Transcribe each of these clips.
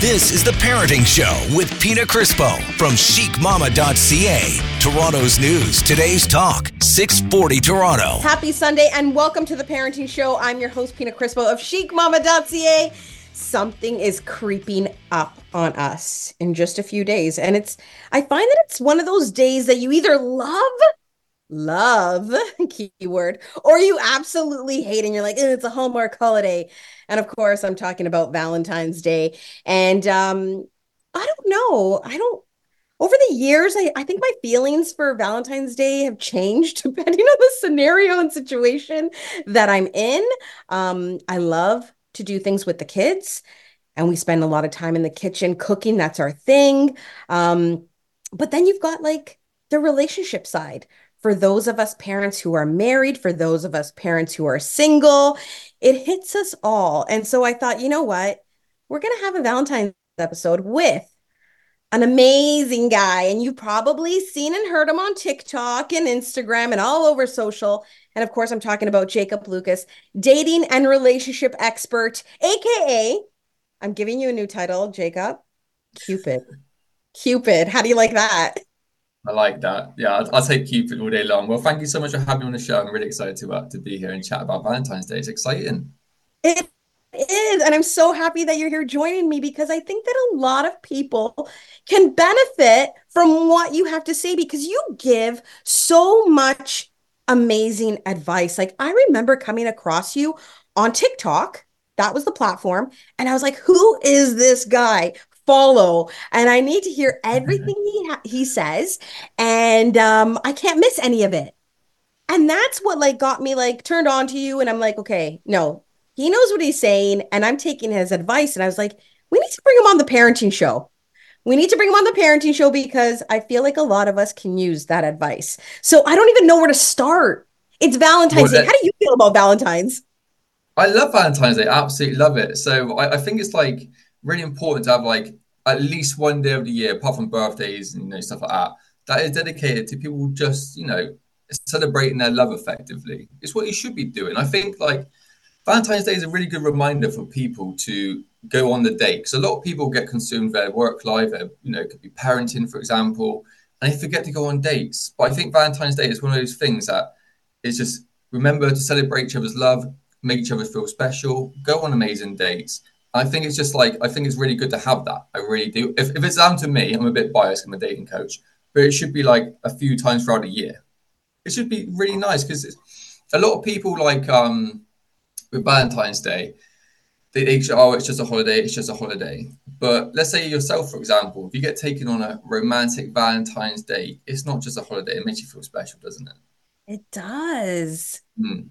This is The Parenting Show with Pina Crispo from chicmama.ca. Toronto's news, today's talk, 640 Toronto. Happy Sunday and welcome to The Parenting Show. I'm your host, Pina Crispo of chicmama.ca. Something is creeping up on us in just a few days. And it's, I find that it's one of those days that you either love love keyword or you absolutely hate and you're like it's a hallmark holiday. And of course i'm talking about valentine's day. And um i don't know. I don't over the years I, I think my feelings for valentine's day have changed depending on the scenario and situation that i'm in. Um i love to do things with the kids and we spend a lot of time in the kitchen cooking. That's our thing. Um but then you've got like the relationship side for those of us parents who are married, for those of us parents who are single, it hits us all. And so I thought, you know what? We're going to have a Valentine's episode with an amazing guy. And you've probably seen and heard him on TikTok and Instagram and all over social. And of course, I'm talking about Jacob Lucas, dating and relationship expert, AKA, I'm giving you a new title, Jacob, Cupid. Cupid. How do you like that? I like that. Yeah, I'll, I'll, take Cupid all day long. Well, thank you so much for having me on the show. I'm really excited to uh, to be here and chat about Valentine's Day. It's exciting. It is, and I'm so happy that you're here joining me because I think that a lot of people can benefit from what you have to say because you give so much amazing advice. Like I remember coming across you on TikTok. That was the platform. And I was like, who is this guy? Follow and I need to hear everything he ha- he says and um I can't miss any of it. And that's what like got me like turned on to you and I'm like, okay, no. He knows what he's saying and I'm taking his advice and I was like, we need to bring him on the parenting show. We need to bring him on the parenting show because I feel like a lot of us can use that advice. So I don't even know where to start. It's Valentine's well, Day. How do you feel about Valentine's? I love Valentine's Day. I absolutely love it. So I, I think it's like really important to have like at least one day of the year, apart from birthdays and you know stuff like that, that is dedicated to people just you know celebrating their love effectively. It's what you should be doing. I think like Valentine's Day is a really good reminder for people to go on the date because a lot of people get consumed their work life. Their, you know, it could be parenting, for example, and they forget to go on dates. But I think Valentine's Day is one of those things that is just remember to celebrate each other's love, make each other feel special, go on amazing dates, I think it's just like I think it's really good to have that. I really do. If, if it's down to me, I'm a bit biased. I'm a dating coach, but it should be like a few times throughout the year. It should be really nice because a lot of people like um with Valentine's Day, they, they oh it's just a holiday, it's just a holiday. But let's say yourself, for example, if you get taken on a romantic Valentine's Day, it's not just a holiday. It makes you feel special, doesn't it? It does. Mm.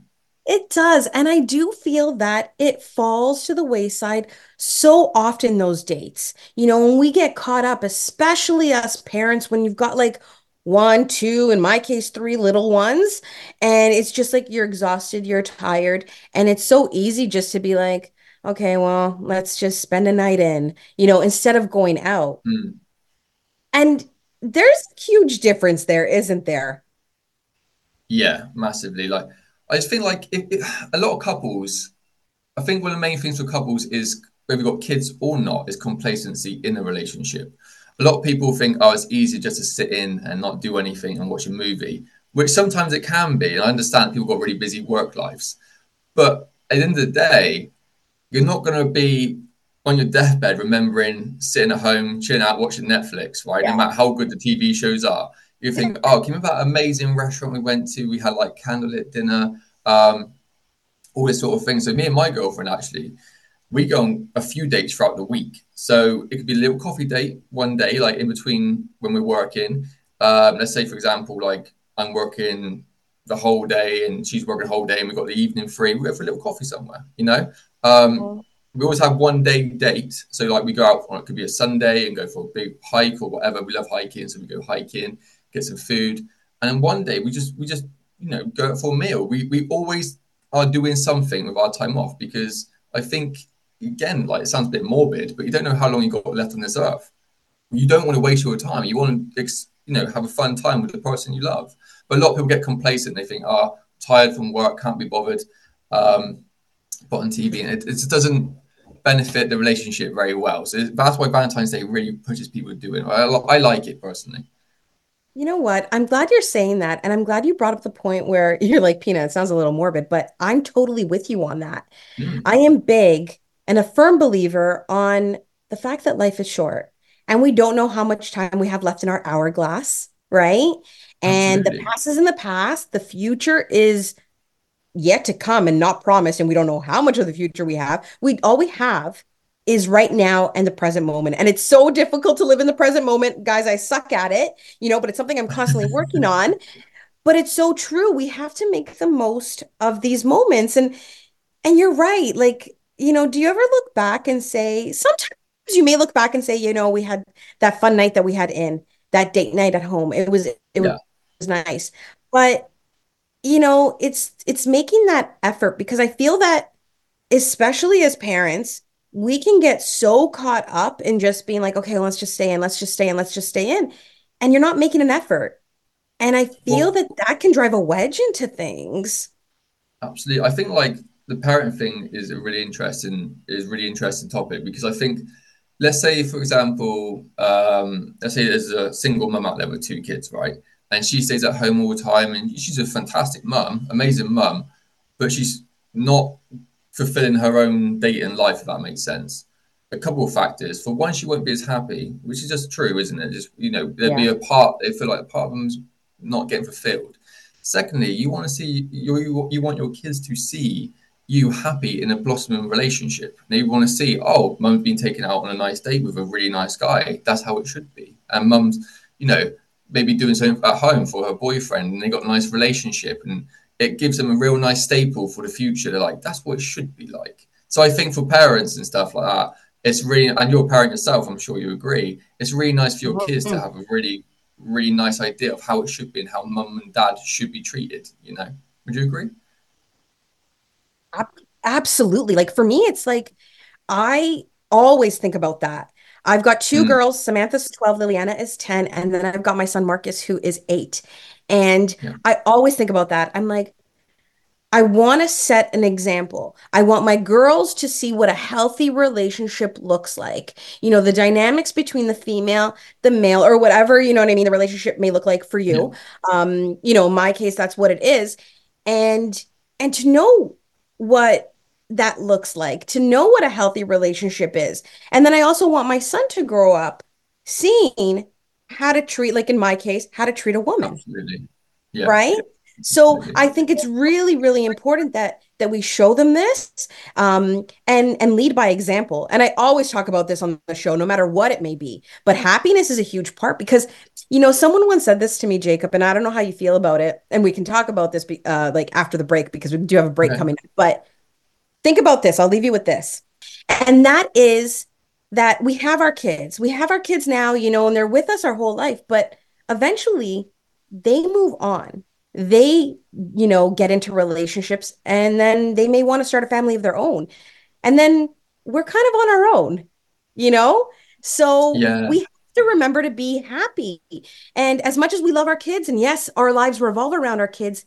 It does. And I do feel that it falls to the wayside so often, those dates. You know, when we get caught up, especially us parents, when you've got like one, two, in my case, three little ones, and it's just like you're exhausted, you're tired. And it's so easy just to be like, okay, well, let's just spend a night in, you know, instead of going out. Mm. And there's a huge difference there, isn't there? Yeah, massively. Like, I just think like if, if, a lot of couples, I think one of the main things for couples is whether you've got kids or not is complacency in a relationship. A lot of people think, oh, it's easy just to sit in and not do anything and watch a movie, which sometimes it can be. And I understand people got really busy work lives, but at the end of the day, you're not going to be on your deathbed remembering sitting at home, chilling out, watching Netflix, right? Yeah. No matter how good the TV shows are you think, oh, can you remember that amazing restaurant we went to? We had like candlelit dinner, um, all this sort of thing. So me and my girlfriend actually, we go on a few dates throughout the week. So it could be a little coffee date one day, like in between when we're working. Um, let's say, for example, like I'm working the whole day and she's working the whole day and we've got the evening free. We go for a little coffee somewhere, you know? Um, mm-hmm. We always have one day date. So like we go out on, it could be a Sunday and go for a big hike or whatever. We love hiking. So we go hiking get some food, and then one day we just we just you know go out for a meal. We we always are doing something with our time off because I think again like it sounds a bit morbid, but you don't know how long you got left on this earth. You don't want to waste your time. You want to you know have a fun time with the person you love. But a lot of people get complacent. They think, "Ah, oh, tired from work, can't be bothered." Um, put on TV, and it, it just doesn't benefit the relationship very well. So that's why Valentine's Day really pushes people to do it. I, I like it personally. You know what? I'm glad you're saying that. And I'm glad you brought up the point where you're like, Pina, it sounds a little morbid, but I'm totally with you on that. Mm. I am big and a firm believer on the fact that life is short and we don't know how much time we have left in our hourglass, right? And Absolutely. the past is in the past, the future is yet to come and not promised and we don't know how much of the future we have. We all we have is right now and the present moment. And it's so difficult to live in the present moment. Guys, I suck at it, you know, but it's something I'm constantly working on. But it's so true. We have to make the most of these moments and and you're right. Like, you know, do you ever look back and say sometimes you may look back and say, you know, we had that fun night that we had in that date night at home. It was it yeah. was nice. But you know, it's it's making that effort because I feel that especially as parents, we can get so caught up in just being like, okay, let's just stay in, let's just stay in, let's just stay in. And you're not making an effort. And I feel well, that that can drive a wedge into things. Absolutely. I think like the parent thing is a really interesting is really interesting topic because I think let's say for example um, let's say there's a single mum out there with two kids right and she stays at home all the time and she's a fantastic mum amazing mum but she's not fulfilling her own dating life if that makes sense a couple of factors for one she won't be as happy which is just true isn't it just you know there'd yeah. be a part they feel like a part of them's not getting fulfilled secondly you want to see you, you, you want your kids to see you happy in a blossoming relationship. They want to see, oh, mum's been taken out on a nice date with a really nice guy. That's how it should be. And mum's, you know, maybe doing something at home for her boyfriend and they got a nice relationship and it gives them a real nice staple for the future. They're like, that's what it should be like. So I think for parents and stuff like that, it's really, and you're a parent yourself, I'm sure you agree, it's really nice for your kids to have a really, really nice idea of how it should be and how mum and dad should be treated, you know? Would you agree? Absolutely. Like for me, it's like I always think about that. I've got two mm. girls. Samantha's 12, Liliana is 10. And then I've got my son Marcus, who is eight. And yeah. I always think about that. I'm like, I want to set an example. I want my girls to see what a healthy relationship looks like. You know, the dynamics between the female, the male, or whatever, you know what I mean, the relationship may look like for you. Yeah. Um, you know, in my case, that's what it is. And and to know what that looks like, to know what a healthy relationship is. And then I also want my son to grow up seeing how to treat, like in my case, how to treat a woman. Absolutely. Yeah. Right. So I think it's really, really important that that we show them this um, and and lead by example. And I always talk about this on the show, no matter what it may be. But happiness is a huge part because you know someone once said this to me, Jacob, and I don't know how you feel about it. And we can talk about this be, uh, like after the break because we do have a break okay. coming up. But think about this. I'll leave you with this, and that is that we have our kids. We have our kids now, you know, and they're with us our whole life. But eventually, they move on they you know get into relationships and then they may want to start a family of their own and then we're kind of on our own you know so yeah. we have to remember to be happy and as much as we love our kids and yes our lives revolve around our kids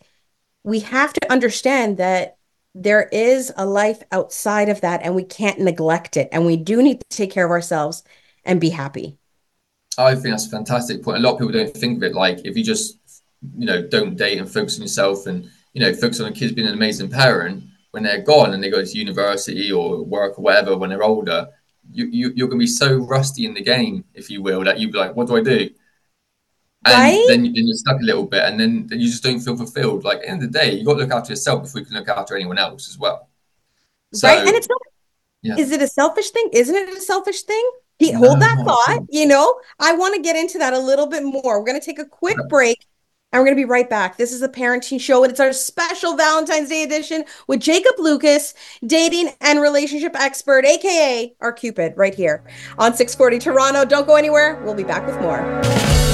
we have to understand that there is a life outside of that and we can't neglect it and we do need to take care of ourselves and be happy I think that's a fantastic point. A lot of people don't think of it like if you just you know, don't date and focus on yourself and, you know, focus on the kids being an amazing parent when they're gone and they go to university or work or whatever when they're older, you, you, are going to be so rusty in the game, if you will, that you'd be like, what do I do? And right? then, then you're stuck a little bit and then, then you just don't feel fulfilled. Like, at the end of the day, you got to look after yourself before you can look after anyone else as well. So, right. And it's not, yeah. is it a selfish thing? Isn't it a selfish thing? He, hold no, that thought. You know, I want to get into that a little bit more. We're going to take a quick break and we're going to be right back. This is the parenting show, and it's our special Valentine's Day edition with Jacob Lucas, dating and relationship expert, aka our Cupid, right here on 640 Toronto. Don't go anywhere. We'll be back with more.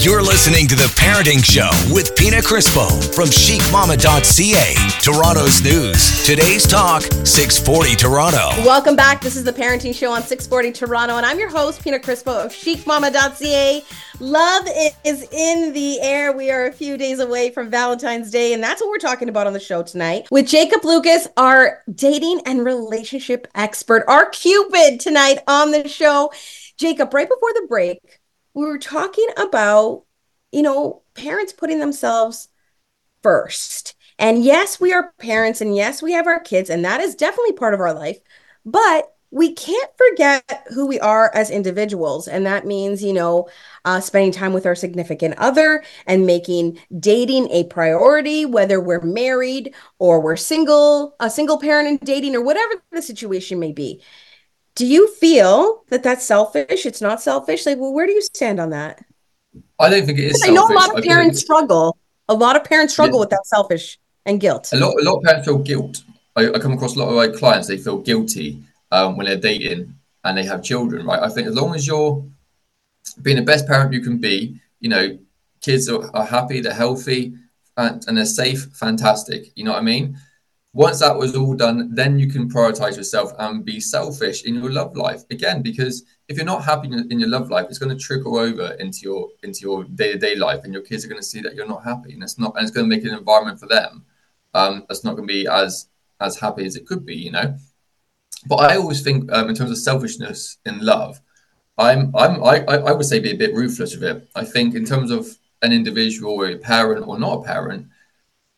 You're listening to The Parenting Show with Pina Crispo from chicmama.ca. Toronto's news. Today's talk, 640 Toronto. Welcome back. This is The Parenting Show on 640 Toronto, and I'm your host, Pina Crispo of chicmama.ca. Love is in the air. We are a few days away from Valentine's Day, and that's what we're talking about on the show tonight with Jacob Lucas, our dating and relationship expert, our Cupid tonight on the show. Jacob, right before the break, we were talking about, you know, parents putting themselves first. And yes, we are parents, and yes, we have our kids, and that is definitely part of our life. But we can't forget who we are as individuals. And that means, you know, uh, spending time with our significant other and making dating a priority, whether we're married or we're single, a single parent and dating, or whatever the situation may be. Do you feel that that's selfish? It's not selfish. Like, well, where do you stand on that? I don't think it is. I know a lot of parents struggle. A lot of parents struggle yeah. with that selfish and guilt. A lot, a lot of parents feel guilt. I, I come across a lot of my clients. They feel guilty um, when they're dating and they have children. Right. I think as long as you're being the best parent you can be, you know, kids are, are happy, they're healthy, and, and they're safe. Fantastic. You know what I mean? Once that was all done, then you can prioritize yourself and be selfish in your love life again. Because if you're not happy in your love life, it's going to trickle over into your into your day to day life, and your kids are going to see that you're not happy, and it's not, and it's going to make an environment for them um, that's not going to be as as happy as it could be, you know. But I always think, um, in terms of selfishness in love, I'm I'm I, I would say be a bit ruthless with it. I think in terms of an individual or a parent or not a parent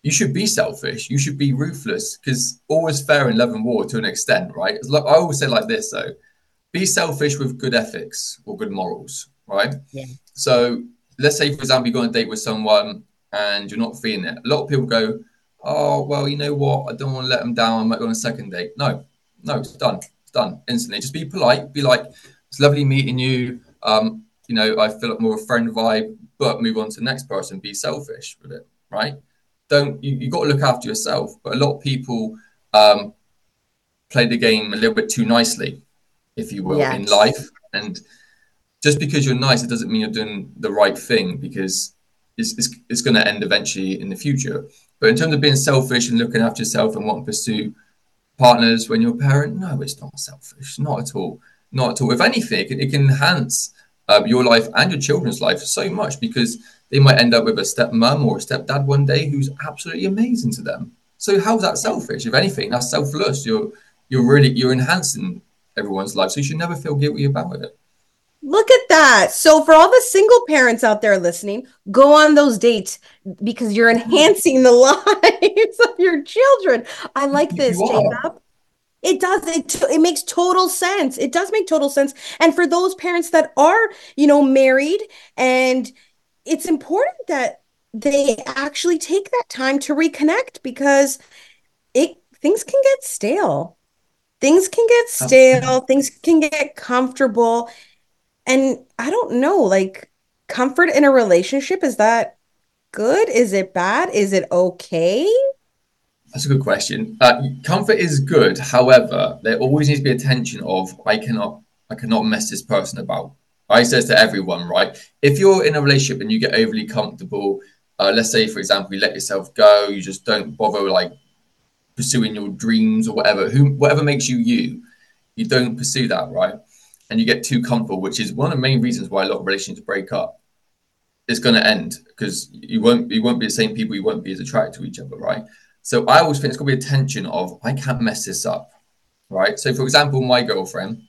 you should be selfish. You should be ruthless because all is fair in love and war to an extent, right? Like, I always say like this though: be selfish with good ethics or good morals, right? Yeah. So let's say, for example, you go on a date with someone and you're not feeling it. A lot of people go, "Oh, well, you know what? I don't want to let them down. I might go on a second date." No, no, it's done. It's done instantly. Just be polite. Be like, "It's lovely meeting you." Um, you know, I feel like more of a friend vibe, but move on to the next person. Be selfish with it, right? Don't you, you got to look after yourself. But a lot of people um, play the game a little bit too nicely, if you will, yes. in life. And just because you're nice, it doesn't mean you're doing the right thing because it's, it's, it's going to end eventually in the future. But in terms of being selfish and looking after yourself and wanting to pursue partners when you're a parent, no, it's not selfish, not at all, not at all. If anything, it it can enhance uh, your life and your children's life so much because they might end up with a stepmom or a stepdad one day who's absolutely amazing to them. So how's that selfish? If anything, that's selfless. You're you're really you're enhancing everyone's life. So you should never feel guilty about it. Look at that. So for all the single parents out there listening, go on those dates because you're enhancing the lives of your children. I like this, Jacob. It does. It it makes total sense. It does make total sense. And for those parents that are, you know, married and it's important that they actually take that time to reconnect because it things can get stale. Things can get stale, things can get comfortable. And I don't know, like comfort in a relationship is that good? Is it bad? Is it okay? That's a good question. Uh, comfort is good. However, there always needs to be a tension of I cannot I cannot mess this person about. I says to everyone, right? If you're in a relationship and you get overly comfortable, uh, let's say, for example, you let yourself go, you just don't bother like pursuing your dreams or whatever, who whatever makes you you, you don't pursue that, right? And you get too comfortable, which is one of the main reasons why a lot of relationships break up. It's going to end because you won't you won't be the same people, you won't be as attracted to each other, right? So I always think it's going to be a tension of I can't mess this up, right? So for example, my girlfriend,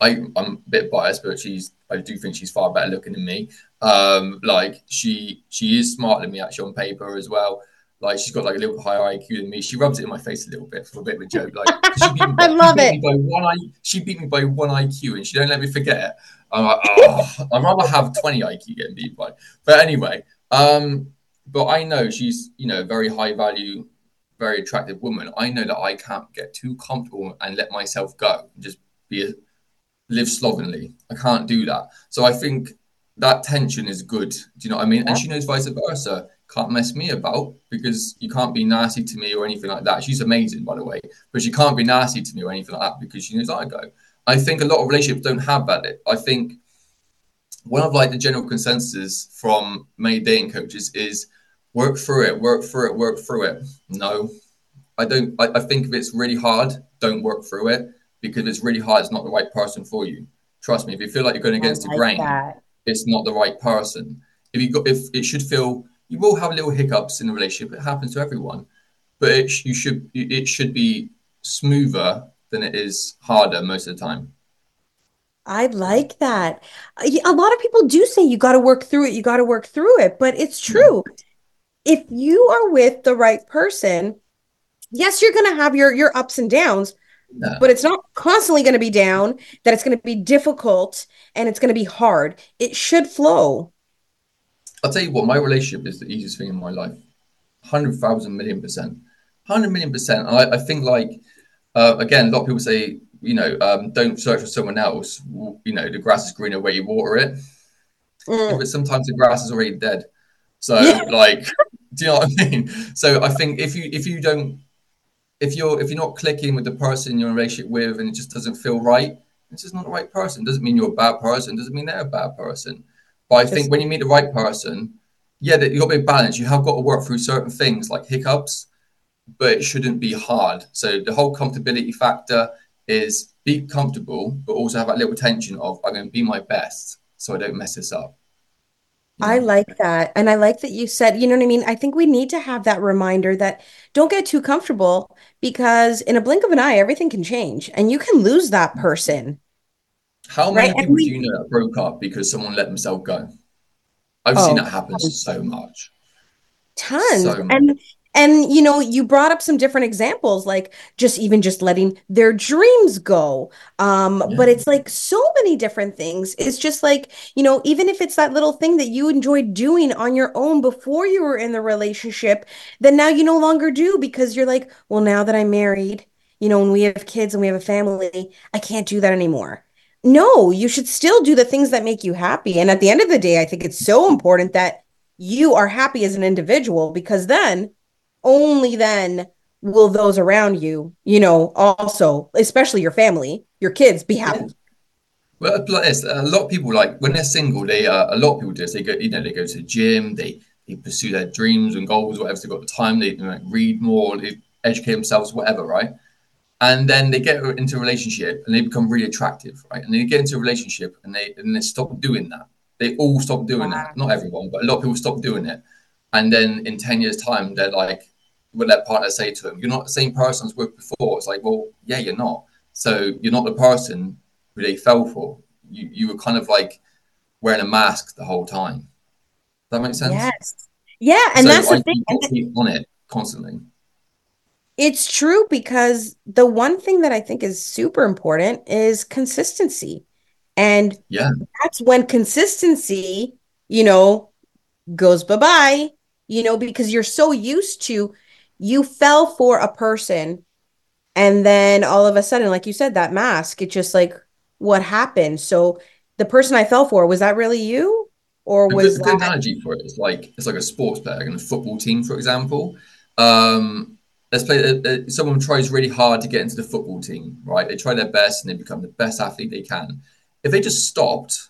I, I'm a bit biased, but she's I do think she's far better looking than me. Um, like she she is smarter than me actually on paper as well. Like she's got like a little higher IQ than me. She rubs it in my face a little bit for a bit of a joke. Like she beat me by, I love it. by one she beat me by one IQ and she don't let me forget it. I'm like, oh, I'd rather have 20 IQ getting beat by. But anyway, um, but I know she's you know very high value, very attractive woman. I know that I can't get too comfortable and let myself go and just be a live slovenly. I can't do that. So I think that tension is good. Do you know what I mean? Yeah. And she knows vice versa. Can't mess me about because you can't be nasty to me or anything like that. She's amazing, by the way, but she can't be nasty to me or anything like that because she knows I go. I think a lot of relationships don't have that. I think one of like the general consensus from many dating coaches is work through it, work through it, work through it. No, I don't. I, I think if it's really hard, don't work through it because if it's really hard, it's not the right person for you. Trust me. If you feel like you're going against like the grain, that. it's not the right person. If you got, if it should feel, you will have little hiccups in the relationship. It happens to everyone, but it you should it should be smoother than it is harder most of the time. I like that. A lot of people do say you got to work through it, you got to work through it, but it's true. If you are with the right person, yes, you're going to have your your ups and downs, no. but it's not constantly going to be down, that it's going to be difficult and it's going to be hard. It should flow. I'll tell you what, my relationship is the easiest thing in my life. 100,000 million percent. 100 million percent. I, I think, like, uh, again, a lot of people say you know, um, don't search for someone else. You know, the grass is greener where you water it. Mm. But sometimes the grass is already dead. So, yeah. like, do you know what I mean? So, I think if you if you don't if you're if you're not clicking with the person you're in a relationship with and it just doesn't feel right, it's just not the right person. Doesn't mean you're a bad person. Doesn't mean they're a bad person. But I think when you meet the right person, yeah, you got to be balanced. You have got to work through certain things like hiccups, but it shouldn't be hard. So the whole comfortability factor is be comfortable, but also have that little tension of I'm going to be my best so I don't mess this up. I like that. And I like that you said, you know what I mean? I think we need to have that reminder that don't get too comfortable because in a blink of an eye, everything can change and you can lose that person. How many right? people we, do you know that broke up because someone let themselves go? I've oh, seen that happen so much. Tons. So much. And and you know you brought up some different examples like just even just letting their dreams go. Um yeah. but it's like so many different things. It's just like you know even if it's that little thing that you enjoyed doing on your own before you were in the relationship then now you no longer do because you're like well now that i'm married you know when we have kids and we have a family i can't do that anymore. No you should still do the things that make you happy. And at the end of the day i think it's so important that you are happy as an individual because then only then will those around you, you know, also, especially your family, your kids, be happy. Yeah. Well, a lot of people like when they're single, they uh, a lot of people do this. They go, you know, they go to the gym, they they pursue their dreams and goals, whatever. They've got the time, they, they read more, they educate themselves, whatever, right? And then they get into a relationship and they become really attractive, right? And they get into a relationship and they and they stop doing that. They all stop doing wow. that. Not everyone, but a lot of people stop doing it. And then in ten years' time, they're like, would that partner say to him, "You're not the same person as with before"? It's like, well, yeah, you're not. So you're not the person who they fell for. You you were kind of like wearing a mask the whole time. Does that make sense? Yes. Yeah, and so that's the I thing. Keep on it constantly. It's true because the one thing that I think is super important is consistency. And yeah, that's when consistency, you know, goes bye bye, you know, because you're so used to you fell for a person and then all of a sudden like you said that mask it's just like what happened? So the person i fell for was that really you? Or was a good, that... analogy for it. Is like it's like a sports player in a football team for example. Um let's play uh, uh, someone tries really hard to get into the football team right? They try their best and they become the best athlete they can. If they just stopped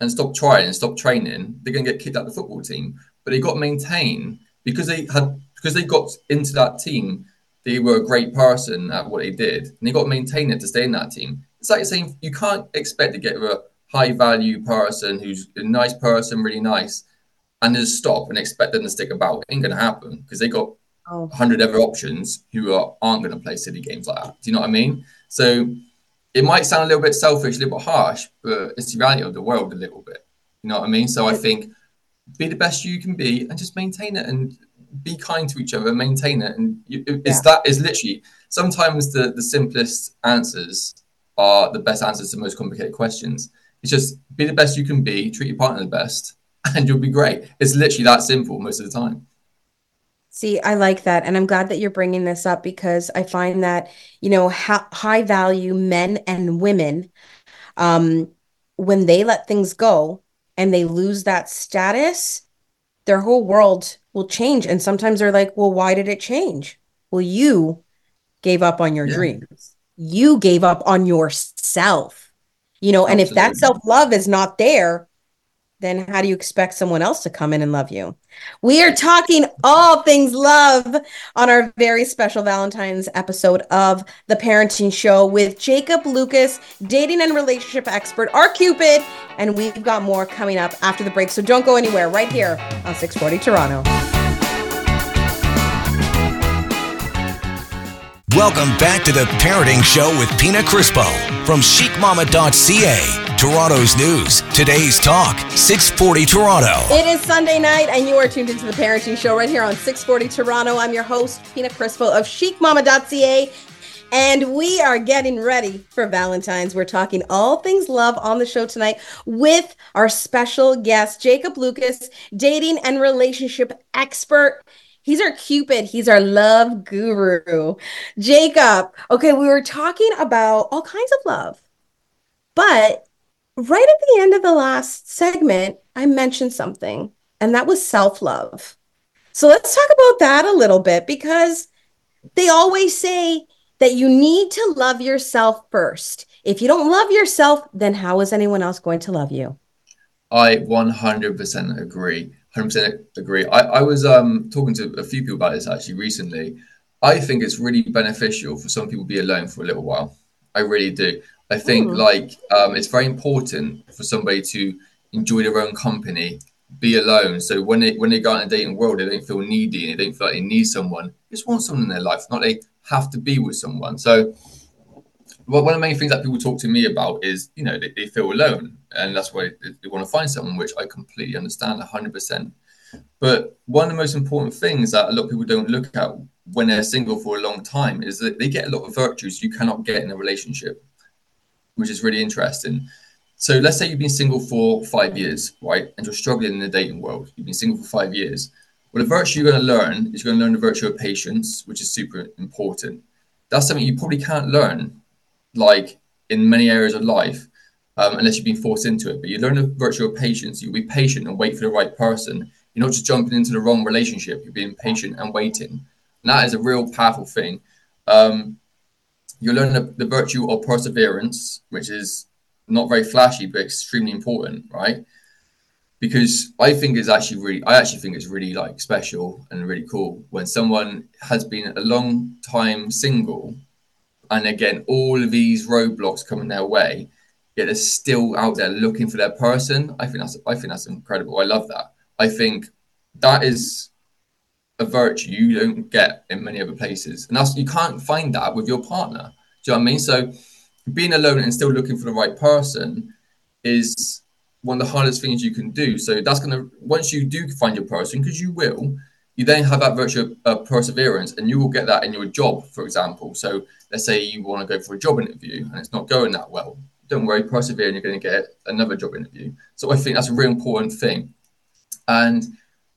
and stopped trying and stopped training they're going to get kicked out of the football team. But they got to maintain because they had because they got into that team, they were a great person at what they did, and they got to maintain it to stay in that team. It's like saying you can't expect to get a high value person who's a nice person, really nice, and just stop and expect them to stick about. It ain't gonna happen because they got oh. hundred other options who are, aren't gonna play silly games like that. Do you know what I mean? So it might sound a little bit selfish, a little bit harsh, but it's the reality of the world a little bit. You know what I mean? So I think be the best you can be and just maintain it and be kind to each other, maintain it, and you, it's yeah. that is literally sometimes the the simplest answers are the best answers to most complicated questions. It's just be the best you can be, treat your partner the best, and you'll be great. It's literally that simple most of the time. See, I like that. And I'm glad that you're bringing this up because I find that, you know, ha- high value men and women, um, when they let things go and they lose that status, their whole world will change. And sometimes they're like, well, why did it change? Well, you gave up on your yeah. dreams. You gave up on yourself. You know, Absolutely. and if that self love is not there, then how do you expect someone else to come in and love you? We are talking all things love on our very special Valentine's episode of The Parenting Show with Jacob Lucas, dating and relationship expert, our Cupid, and we've got more coming up after the break. So don't go anywhere right here on 640 Toronto. Welcome back to the Parenting Show with Pina Crispo from chicmama.ca. Toronto's news, today's talk, 640 Toronto. It is Sunday night, and you are tuned into the Parenting Show right here on 640 Toronto. I'm your host, Pina Crispo of chicmama.ca. And we are getting ready for Valentine's. We're talking all things love on the show tonight with our special guest, Jacob Lucas, dating and relationship expert. He's our Cupid. He's our love guru. Jacob. Okay, we were talking about all kinds of love. But right at the end of the last segment, I mentioned something, and that was self love. So let's talk about that a little bit because they always say that you need to love yourself first. If you don't love yourself, then how is anyone else going to love you? I 100% agree. 100% agree. I, I was um, talking to a few people about this actually recently. I think it's really beneficial for some people to be alone for a little while. I really do. I think mm. like um, it's very important for somebody to enjoy their own company, be alone. So when they when they go out in a dating world, they don't feel needy and they don't feel like they need someone. They just want someone in their life, not they have to be with someone. So well, one of the main things that people talk to me about is, you know, they, they feel alone and that's why they, they, want to find someone, which I completely understand 100%. But one of the most important things that a lot of people don't look at when they're single for a long time is that they get a lot of virtues you cannot get in a relationship, which is really interesting. So let's say you've been single for five years, right? And you're struggling in the dating world. You've been single for five years. Well, the virtue you're going to learn is you're going to learn the virtue of patience, which is super important. That's something you probably can't learn like in many areas of life um, unless you've been forced into it. But you learn the virtue of patience. You'll be patient and wait for the right person. You're not just jumping into the wrong relationship. You're being patient and waiting. And that is a real powerful thing. Um, you learn the, the virtue of perseverance, which is not very flashy, but extremely important, right? Because I think it's actually really, I actually think it's really like special and really cool when someone has been a long time single and again all of these roadblocks coming their way yet they're still out there looking for their person. I think that's i think that's incredible. I love that. I think that is a virtue you don't get in many other places. And that's you can't find that with your partner. Do you know what i mean? So being alone and still looking for the right person is one of the hardest things you can do. So that's going to once you do find your person because you will you then have that virtue of perseverance and you will get that in your job for example. So let's say you want to go for a job interview and it's not going that well. Don't worry persevere and you're going to get another job interview. So i think that's a really important thing. And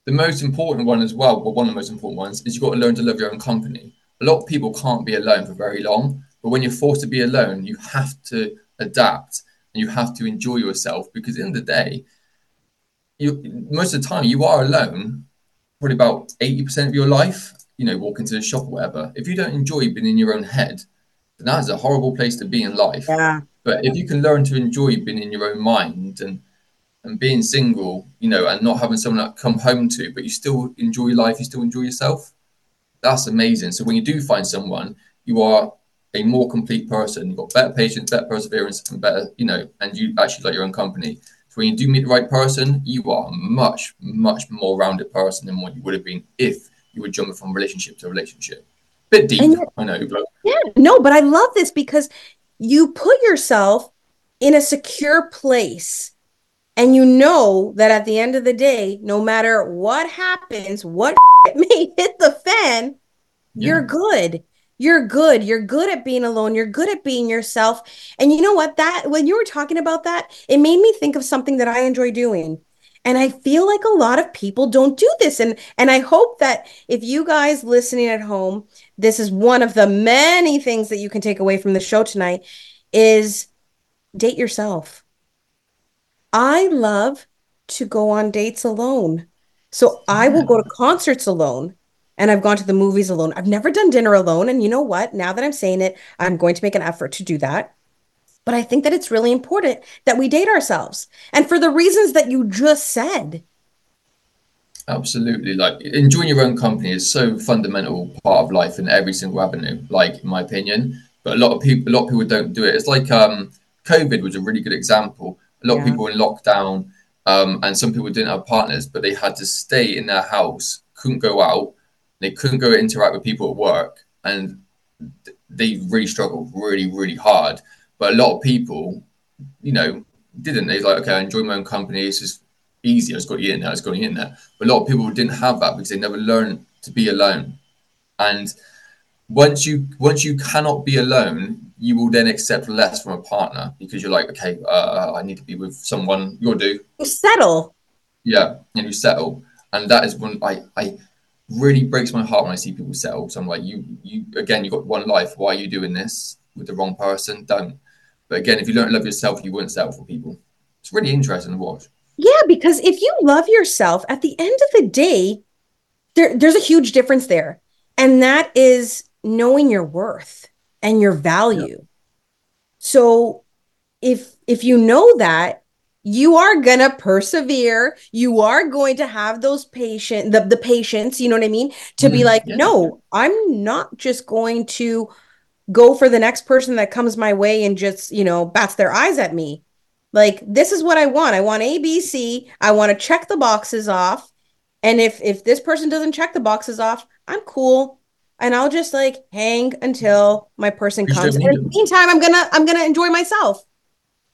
the most important one as well well one of the most important ones is you've got to learn to love your own company a lot of people can't be alone for very long but when you're forced to be alone you have to adapt and you have to enjoy yourself because in the, the day you most of the time you are alone probably about 80% of your life, you know, walking to the shop or whatever, if you don't enjoy being in your own head, then that is a horrible place to be in life. Yeah. But if you can learn to enjoy being in your own mind and and being single, you know, and not having someone to come home to, but you still enjoy life, you still enjoy yourself, that's amazing. So when you do find someone, you are a more complete person. You've got better patience, better perseverance, and better, you know, and you actually like your own company. So when you do meet the right person, you are a much, much more rounded person than what you would have been if you were jumping from relationship to relationship. Bit deep, I know, but yeah, no, but I love this because you put yourself in a secure place and you know that at the end of the day, no matter what happens, what may hit the fan, yeah. you're good. You're good. You're good at being alone. You're good at being yourself. And you know what? That when you were talking about that it made me think of something that i enjoy doing. And i feel like a lot of people don't do this. And and i hope that if you guys listening at home this is one of the many things that you can take away from the show tonight is date yourself i love to go on dates alone so i will go to concerts alone and I've gone to the movies alone. I've never done dinner alone. And you know what? Now that I'm saying it, I'm going to make an effort to do that. But I think that it's really important that we date ourselves. And for the reasons that you just said. Absolutely. Like enjoying your own company is so fundamental part of life in every single avenue, like in my opinion. But a lot of people a lot of people don't do it. It's like um COVID was a really good example. A lot yeah. of people in lockdown, um, and some people didn't have partners, but they had to stay in their house, couldn't go out, they couldn't go interact with people at work, and they really struggled really, really hard. But a lot of people, you know, didn't. They're like, okay, I enjoy my own company. It's just easy. I just got you in there. I just got you in there. But a lot of people didn't have that because they never learned to be alone. And once you once you cannot be alone, you will then accept less from a partner because you're like, okay, uh, I need to be with someone. You'll do. You settle. Yeah, and you settle, and that is when I I really breaks my heart when I see people settle. So I'm like, you you again, you got one life. Why are you doing this with the wrong person? Don't. But again, if you don't love yourself, you wouldn't settle for people. It's really interesting to watch. Yeah, because if you love yourself, at the end of the day, there, there's a huge difference there. And that is knowing your worth and your value. Yeah. So if if you know that, you are gonna persevere. You are going to have those patient the, the patience, you know what I mean? To mm-hmm. be like, yeah. no, I'm not just going to go for the next person that comes my way and just, you know, bats their eyes at me. Like this is what I want. I want ABC. I want to check the boxes off. And if if this person doesn't check the boxes off, I'm cool and I'll just like hang until my person comes. in the meantime, I'm gonna I'm gonna enjoy myself.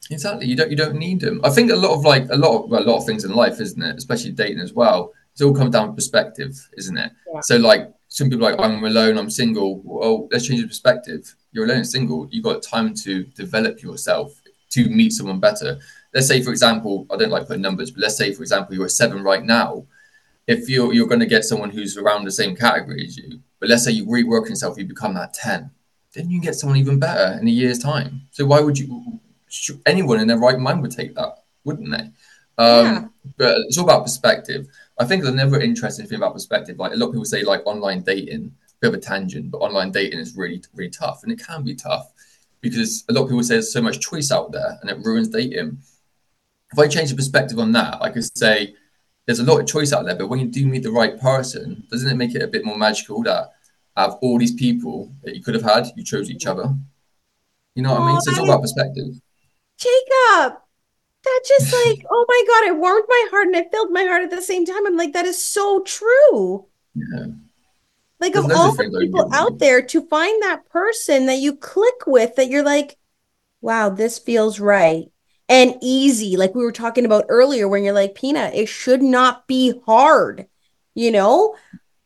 Exactly. You don't you don't need them. I think a lot of like a lot of well, a lot of things in life, isn't it? Especially dating as well. It's all come down to perspective, isn't it? Yeah. So like some people like I'm alone, I'm single. Well, let's change the perspective. You're alone, single. You've got time to develop yourself to meet someone better. Let's say, for example, I don't like putting numbers, but let's say, for example, you're a seven right now. If you're you're going to get someone who's around the same category as you, but let's say you rework yourself, you become that 10, then you can get someone even better in a year's time. So why would you, anyone in their right mind would take that, wouldn't they? Um, yeah. But it's all about perspective. I think the never interesting thing about perspective, like a lot of people say, like online dating, bit of a tangent, but online dating is really, really tough. And it can be tough because a lot of people say there's so much choice out there and it ruins dating. If I change the perspective on that, I could say, there's a lot of choice out there, but when you do meet the right person, doesn't it make it a bit more magical that out of all these people that you could have had, you chose each other? You know what oh, I mean? So it's all about perspective. Jacob, that just like, oh my God, it warmed my heart and it filled my heart at the same time. I'm like, that is so true. Yeah. Like, There's of all the people out there, to find that person that you click with, that you're like, wow, this feels right and easy, like we were talking about earlier, when you're like, Pina, it should not be hard, you know?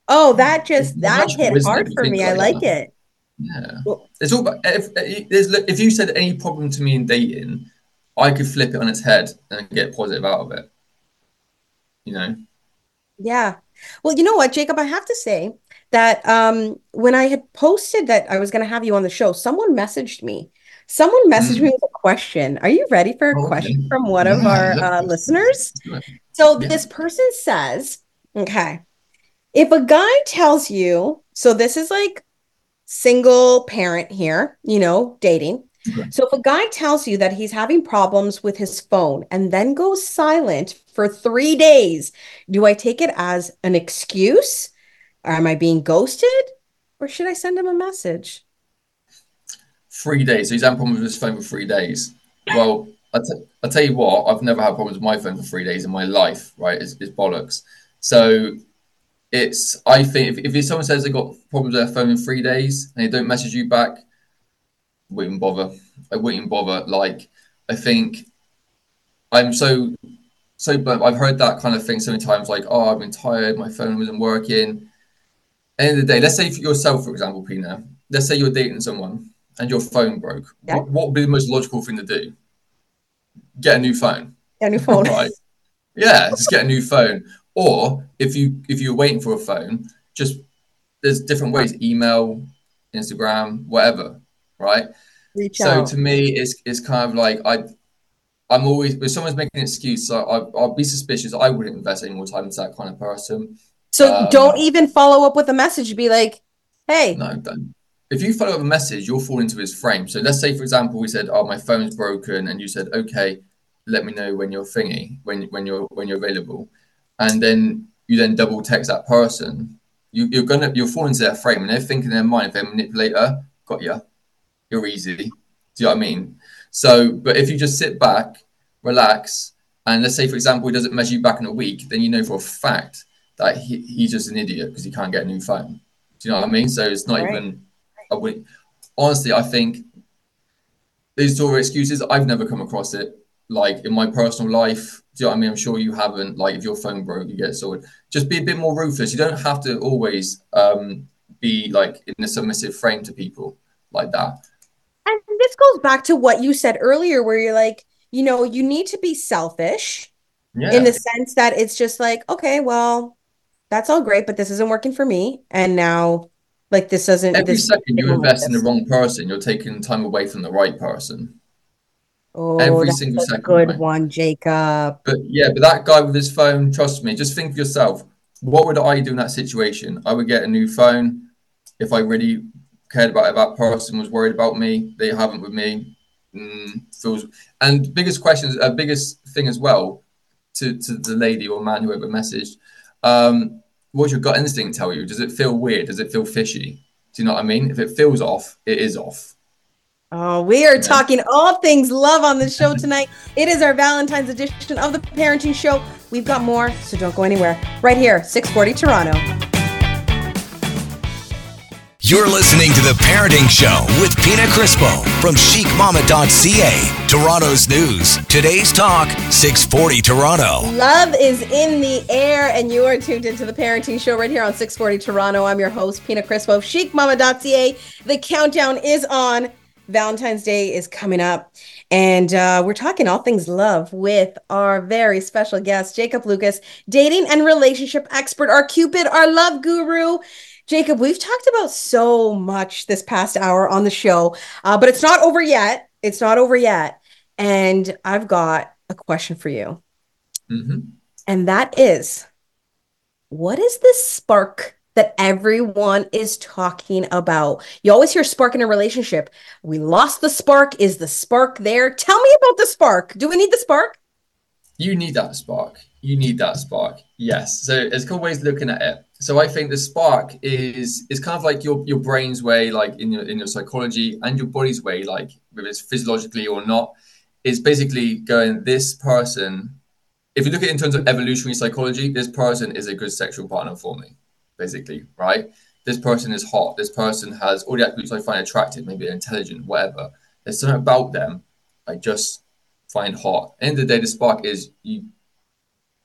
Oh, that just that hit hard for me. I like that. it. Yeah, it's all about if, if you said any problem to me in dating, I could flip it on its head and get positive out of it. You know. Yeah. Well, you know what, Jacob, I have to say that um, when I had posted that I was going to have you on the show, someone messaged me Someone messaged mm. me with a question. Are you ready for a okay. question from one yeah, of our uh, listeners? So yeah. this person says, okay, if a guy tells you, so this is like single parent here, you know, dating. Okay. So if a guy tells you that he's having problems with his phone and then goes silent for three days, do I take it as an excuse? Or am I being ghosted? Or should I send him a message? Three days. So he's had problems with his phone for three days. Well, I, t- I tell you what, I've never had problems with my phone for three days in my life, right? It's, it's bollocks. So it's, I think if, if someone says they got problems with their phone in three days and they don't message you back, I wouldn't bother. I wouldn't bother. Like, I think I'm so, so but I've heard that kind of thing so many times, like, oh, I've been tired, my phone wasn't working. End of the day, let's say for yourself, for example, Pina, let's say you're dating someone and your phone broke, yeah. what, what, would be the most logical thing to do? Get a new phone. Get a new phone. right. Yeah, just get a new phone. Or if you if you're waiting for a phone, just there's different ways: email, Instagram, whatever. Right. Reach so out. to me, it's it's kind of like I. I'm always if someone's making an excuse, so I, I'll be suspicious. I wouldn't invest any more time into that kind of person. So um, don't even follow up with a message. Be like, "Hey, no, don't if you follow up a message, you'll fall into his frame. So let's say, for example, we said, "Oh, my phone's broken," and you said, "Okay, let me know when you're thingy, when when you're when you're available," and then you then double text that person. You, you're gonna you'll fall into their frame, and they're thinking in their mind, if they're a manipulator, got you, you're easy. Do you know what I mean? So, but if you just sit back, relax, and let's say, for example, he doesn't measure you back in a week, then you know for a fact that he, he's just an idiot because he can't get a new phone. Do you know what I mean? So it's not right. even. I would, honestly, I think these sort of excuses. I've never come across it. Like in my personal life, do you know what I mean? I'm sure you haven't. Like if your phone broke, you get sorted. Just be a bit more ruthless. You don't have to always um, be like in a submissive frame to people like that. And this goes back to what you said earlier, where you're like, you know, you need to be selfish yeah. in the sense that it's just like, okay, well, that's all great, but this isn't working for me. And now, like, this doesn't. Every this second you invest in the wrong person, you're taking time away from the right person. Oh, every single second. Good right? one, Jacob. But yeah, but that guy with his phone, trust me, just think of yourself. What would I do in that situation? I would get a new phone if I really cared about it, that person was worried about me. They haven't with me. Mm, feels and biggest questions, uh, biggest thing as well to, to the lady or man whoever messaged. Um, what's your gut instinct tell you? Does it feel weird? Does it feel fishy? Do you know what I mean? If it feels off, it is off. Oh, we are yeah. talking all things love on the show tonight. it is our Valentine's edition of the Parenting Show. We've got more, so don't go anywhere. Right here, 640 Toronto. You're listening to The Parenting Show with Pina Crispo from chicmama.ca. Toronto's news. Today's talk, 640 Toronto. Love is in the air, and you are tuned into The Parenting Show right here on 640 Toronto. I'm your host, Pina Crispo of chicmama.ca. The countdown is on. Valentine's Day is coming up, and uh, we're talking all things love with our very special guest, Jacob Lucas, dating and relationship expert, our Cupid, our love guru. Jacob, we've talked about so much this past hour on the show, uh, but it's not over yet. It's not over yet. And I've got a question for you. Mm-hmm. And that is what is this spark that everyone is talking about? You always hear spark in a relationship. We lost the spark. Is the spark there? Tell me about the spark. Do we need the spark? You need that spark. You need that spark. Yes. So there's a couple ways looking at it. So I think the spark is is kind of like your your brain's way, like in your in your psychology, and your body's way, like whether it's physiologically or not, is basically going. This person, if you look at it in terms of evolutionary psychology, this person is a good sexual partner for me, basically, right? This person is hot. This person has all the attributes I find attractive, maybe intelligent, whatever. There's something about them I just find hot. End of the day, the spark is you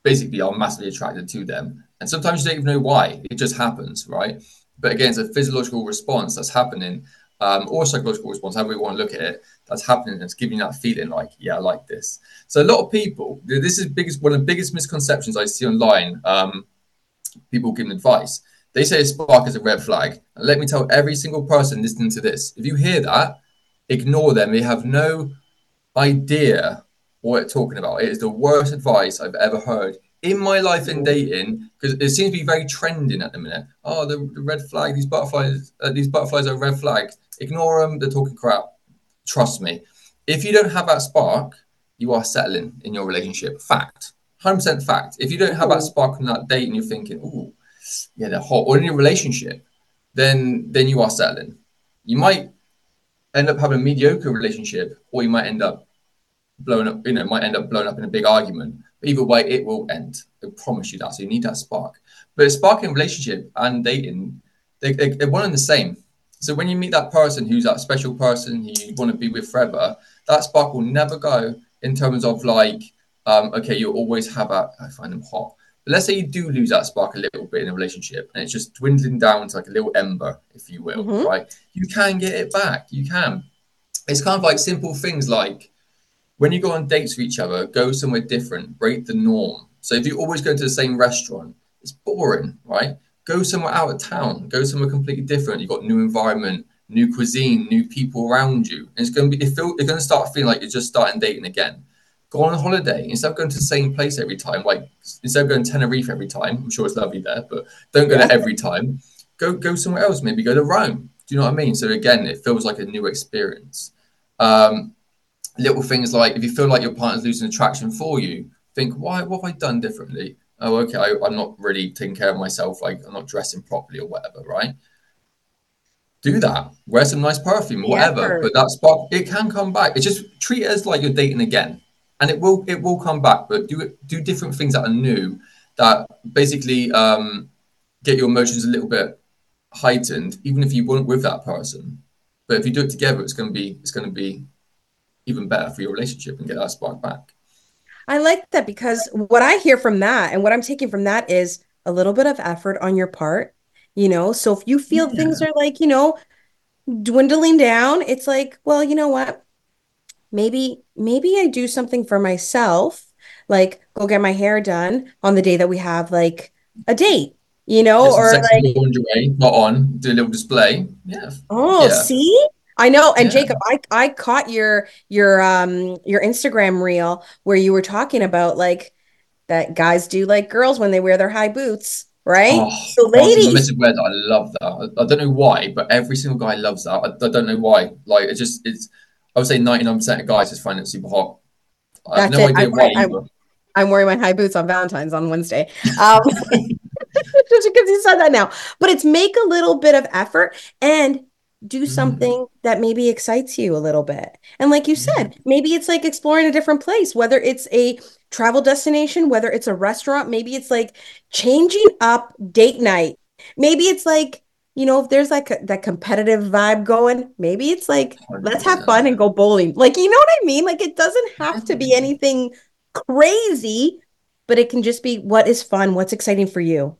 basically are massively attracted to them. And sometimes you don't even know why. It just happens, right? But again, it's a physiological response that's happening, um, or psychological response, however you want to look at it, that's happening. It's giving you that feeling like, yeah, I like this. So a lot of people, this is biggest one of the biggest misconceptions I see online. Um, people giving advice. They say a spark is a red flag. And let me tell every single person listening to this, if you hear that, ignore them. They have no idea what it's talking about. It is the worst advice I've ever heard in my life in dating because it seems to be very trending at the minute. Oh, the, the red flag, these butterflies, uh, these butterflies are red flags. Ignore them. They're talking crap. Trust me. If you don't have that spark, you are settling in your relationship. Fact. 100% fact. If you don't have that spark on that date and you're thinking, oh, yeah, they're hot, or in your relationship, then then you are settling. You might end up having a mediocre relationship, or you might end up blown up, you know, might end up blown up in a big argument. But either way, it will end. I promise you that. So you need that spark. But a spark in relationship and dating, they, they, they're one and the same. So when you meet that person who's that special person who you want to be with forever, that spark will never go in terms of like, um, okay, you'll always have a, I find them hot. But let's say you do lose that spark a little bit in a relationship and it's just dwindling down to like a little ember, if you will, mm-hmm. right? You can get it back. You can. It's kind of like simple things like, when you go on dates with each other, go somewhere different, break the norm. So if you always go to the same restaurant, it's boring, right? Go somewhere out of town, go somewhere completely different. You've got new environment, new cuisine, new people around you. And it's going to be, it feel, it's going to start feeling like you're just starting dating again. Go on a holiday instead of going to the same place every time. Like instead of going to Tenerife every time, I'm sure it's lovely there, but don't go yeah. there every time. Go go somewhere else. Maybe go to Rome. Do you know what I mean? So again, it feels like a new experience. Um, little things like if you feel like your partner's losing attraction for you, think, why? What have I done differently? Oh, okay, I, I'm not really taking care of myself. Like I'm not dressing properly or whatever, right? do that. Wear some nice perfume, whatever. But that spark, it can come back. It just treat it as like you're dating again, and it will it will come back. But do it do different things that are new that basically um, get your emotions a little bit heightened, even if you weren't with that person. But if you do it together, it's going to be it's going to be even better for your relationship and get that spark back. I like that because what I hear from that and what I'm taking from that is a little bit of effort on your part you know so if you feel yeah. things are like you know dwindling down it's like well you know what maybe maybe i do something for myself like go get my hair done on the day that we have like a date you know or like lingerie not on do a little display yeah oh yeah. see I know. And yeah. Jacob, I I caught your your um your Instagram reel where you were talking about like that guys do like girls when they wear their high boots right? Oh, so ladies, I love that. I, I, don't know why, but every single guy loves that. I, I don't know why. Like it just it's. I would say ninety nine percent of guys just find it super hot. I have no it. idea I'm, why. I'm, wearing my high boots on Valentine's on Wednesday. Um, just because you said that now, but it's make a little bit of effort and do mm-hmm. something that maybe excites you a little bit. And like you said, maybe it's like exploring a different place, whether it's a travel destination, whether it's a restaurant, maybe it's like changing up date night. Maybe it's like, you know, if there's like a, that competitive vibe going, maybe it's like, let's have fun and go bowling. Like, you know what I mean? Like, it doesn't have to be anything crazy, but it can just be what is fun, what's exciting for you.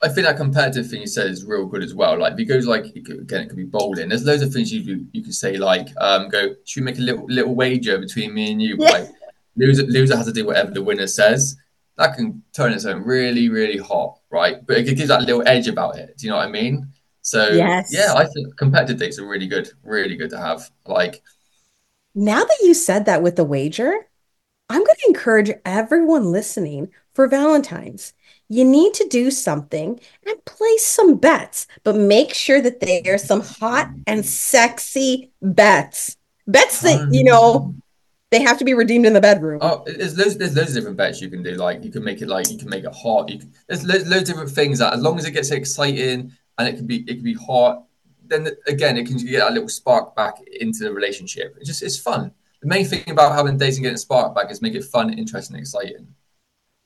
I think that competitive thing you said is real good as well. Like, if it goes like again, it could be bowling. There's loads of things you do. You could say like, um, go. Should we make a little little wager between me and you? Yeah. Like, loser loser has to do whatever the winner says. That can turn its own really really hot, right? But it gives that little edge about it. Do you know what I mean? So yes. yeah, I think competitive dates are really good, really good to have. Like now that you said that with the wager, I'm going to encourage everyone listening for Valentine's. You need to do something and place some bets, but make sure that they are some hot and sexy bets. Bets that, you know, they have to be redeemed in the bedroom. Oh, there's loads, there's loads of different bets you can do. Like you can make it like you can make it hot. You can, there's loads, loads of different things that as long as it gets exciting and it can be it can be hot, then again it can get a little spark back into the relationship. It's just it's fun. The main thing about having dating getting spark back is make it fun, interesting, exciting.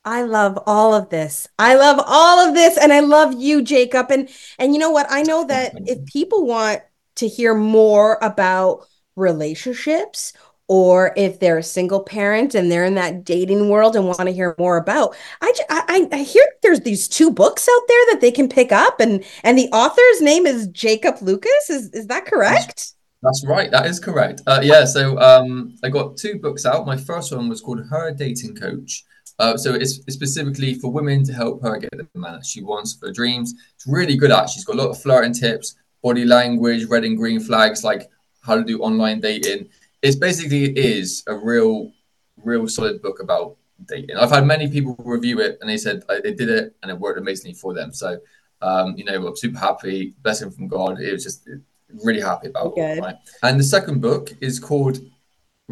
I love all of this. I love all of this and I love you Jacob. And and you know what? I know that if people want to hear more about relationships or if they're a single parent and they're in that dating world and want to hear more about I, I i hear there's these two books out there that they can pick up and and the author's name is jacob lucas. Is is that correct? That's right that is correct. Uh, yeah so um i got two books out. My first one was called her dating coach uh, so it's, specifically for women to help her get the man that she wants for dreams it's really good at she's got a lot of flirting tips body language red and green flags like how to do online dating it's basically is a real, real solid book about dating. I've had many people review it and they said uh, they did it and it worked amazingly for them. So, um, you know, I'm super happy. Blessing from God. It was just really happy about it. Right? And the second book is called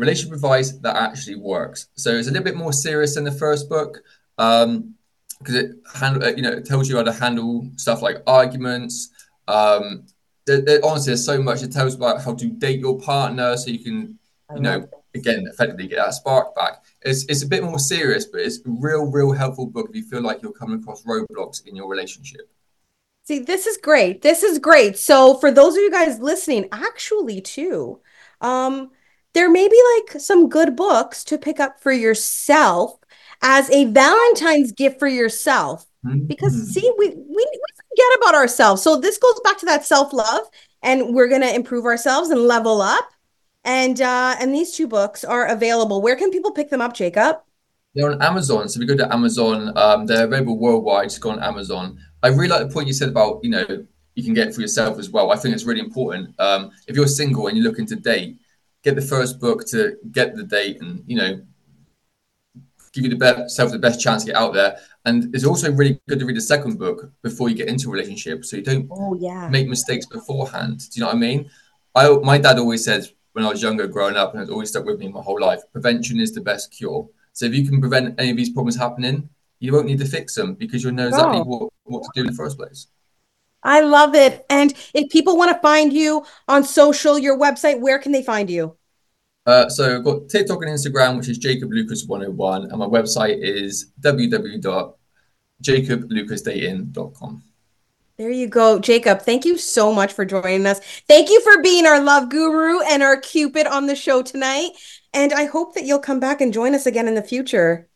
Relationship Advice That Actually Works. So it's a little bit more serious than the first book. Um, because it handle, uh, you know, it tells you how to handle stuff like arguments, um, there, there, honestly, there's so much. It tells about how to date your partner, so you can you know, again, effectively get that spark back. It's, it's a bit more serious, but it's a real, real helpful book if you feel like you're coming across roadblocks in your relationship. See, this is great. This is great. So for those of you guys listening, actually too, um, there may be like some good books to pick up for yourself as a Valentine's gift for yourself. Mm-hmm. Because see, we, we we forget about ourselves. So this goes back to that self-love and we're going to improve ourselves and level up and uh, and these two books are available. Where can people pick them up, Jacob? They're on Amazon. So if you go to Amazon, um, they're available worldwide. Just go on Amazon. I really like the point you said about you know you can get for yourself as well. I think it's really important. Um, if you're single and you're looking to date, get the first book to get the date and you know give you the best self the best chance to get out there. And it's also really good to read the second book before you get into a relationship, so you don't oh, yeah. make mistakes beforehand. Do you know what I mean? I my dad always said when I was younger, growing up, and it's always stuck with me my whole life. Prevention is the best cure. So if you can prevent any of these problems happening, you won't need to fix them because you'll know exactly oh. what, what to do in the first place. I love it. And if people want to find you on social, your website, where can they find you? Uh, so I've got TikTok and Instagram, which is Jacob Lucas 101, and my website is www.jacoblucasdating.com. There you go, Jacob. Thank you so much for joining us. Thank you for being our love guru and our Cupid on the show tonight. And I hope that you'll come back and join us again in the future.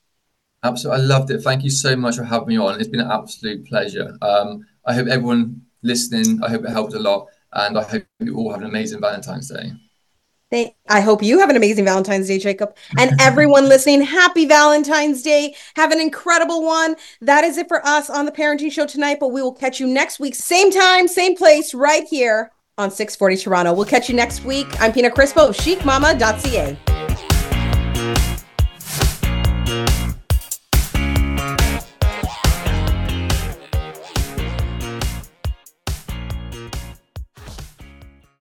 Absolutely. I loved it. Thank you so much for having me on. It's been an absolute pleasure. Um, I hope everyone listening, I hope it helped a lot. And I hope you all have an amazing Valentine's Day. I hope you have an amazing Valentine's Day, Jacob. And everyone listening, happy Valentine's Day. Have an incredible one. That is it for us on the Parenting Show tonight, but we will catch you next week, same time, same place, right here on 640 Toronto. We'll catch you next week. I'm Pina Crispo of chicmama.ca.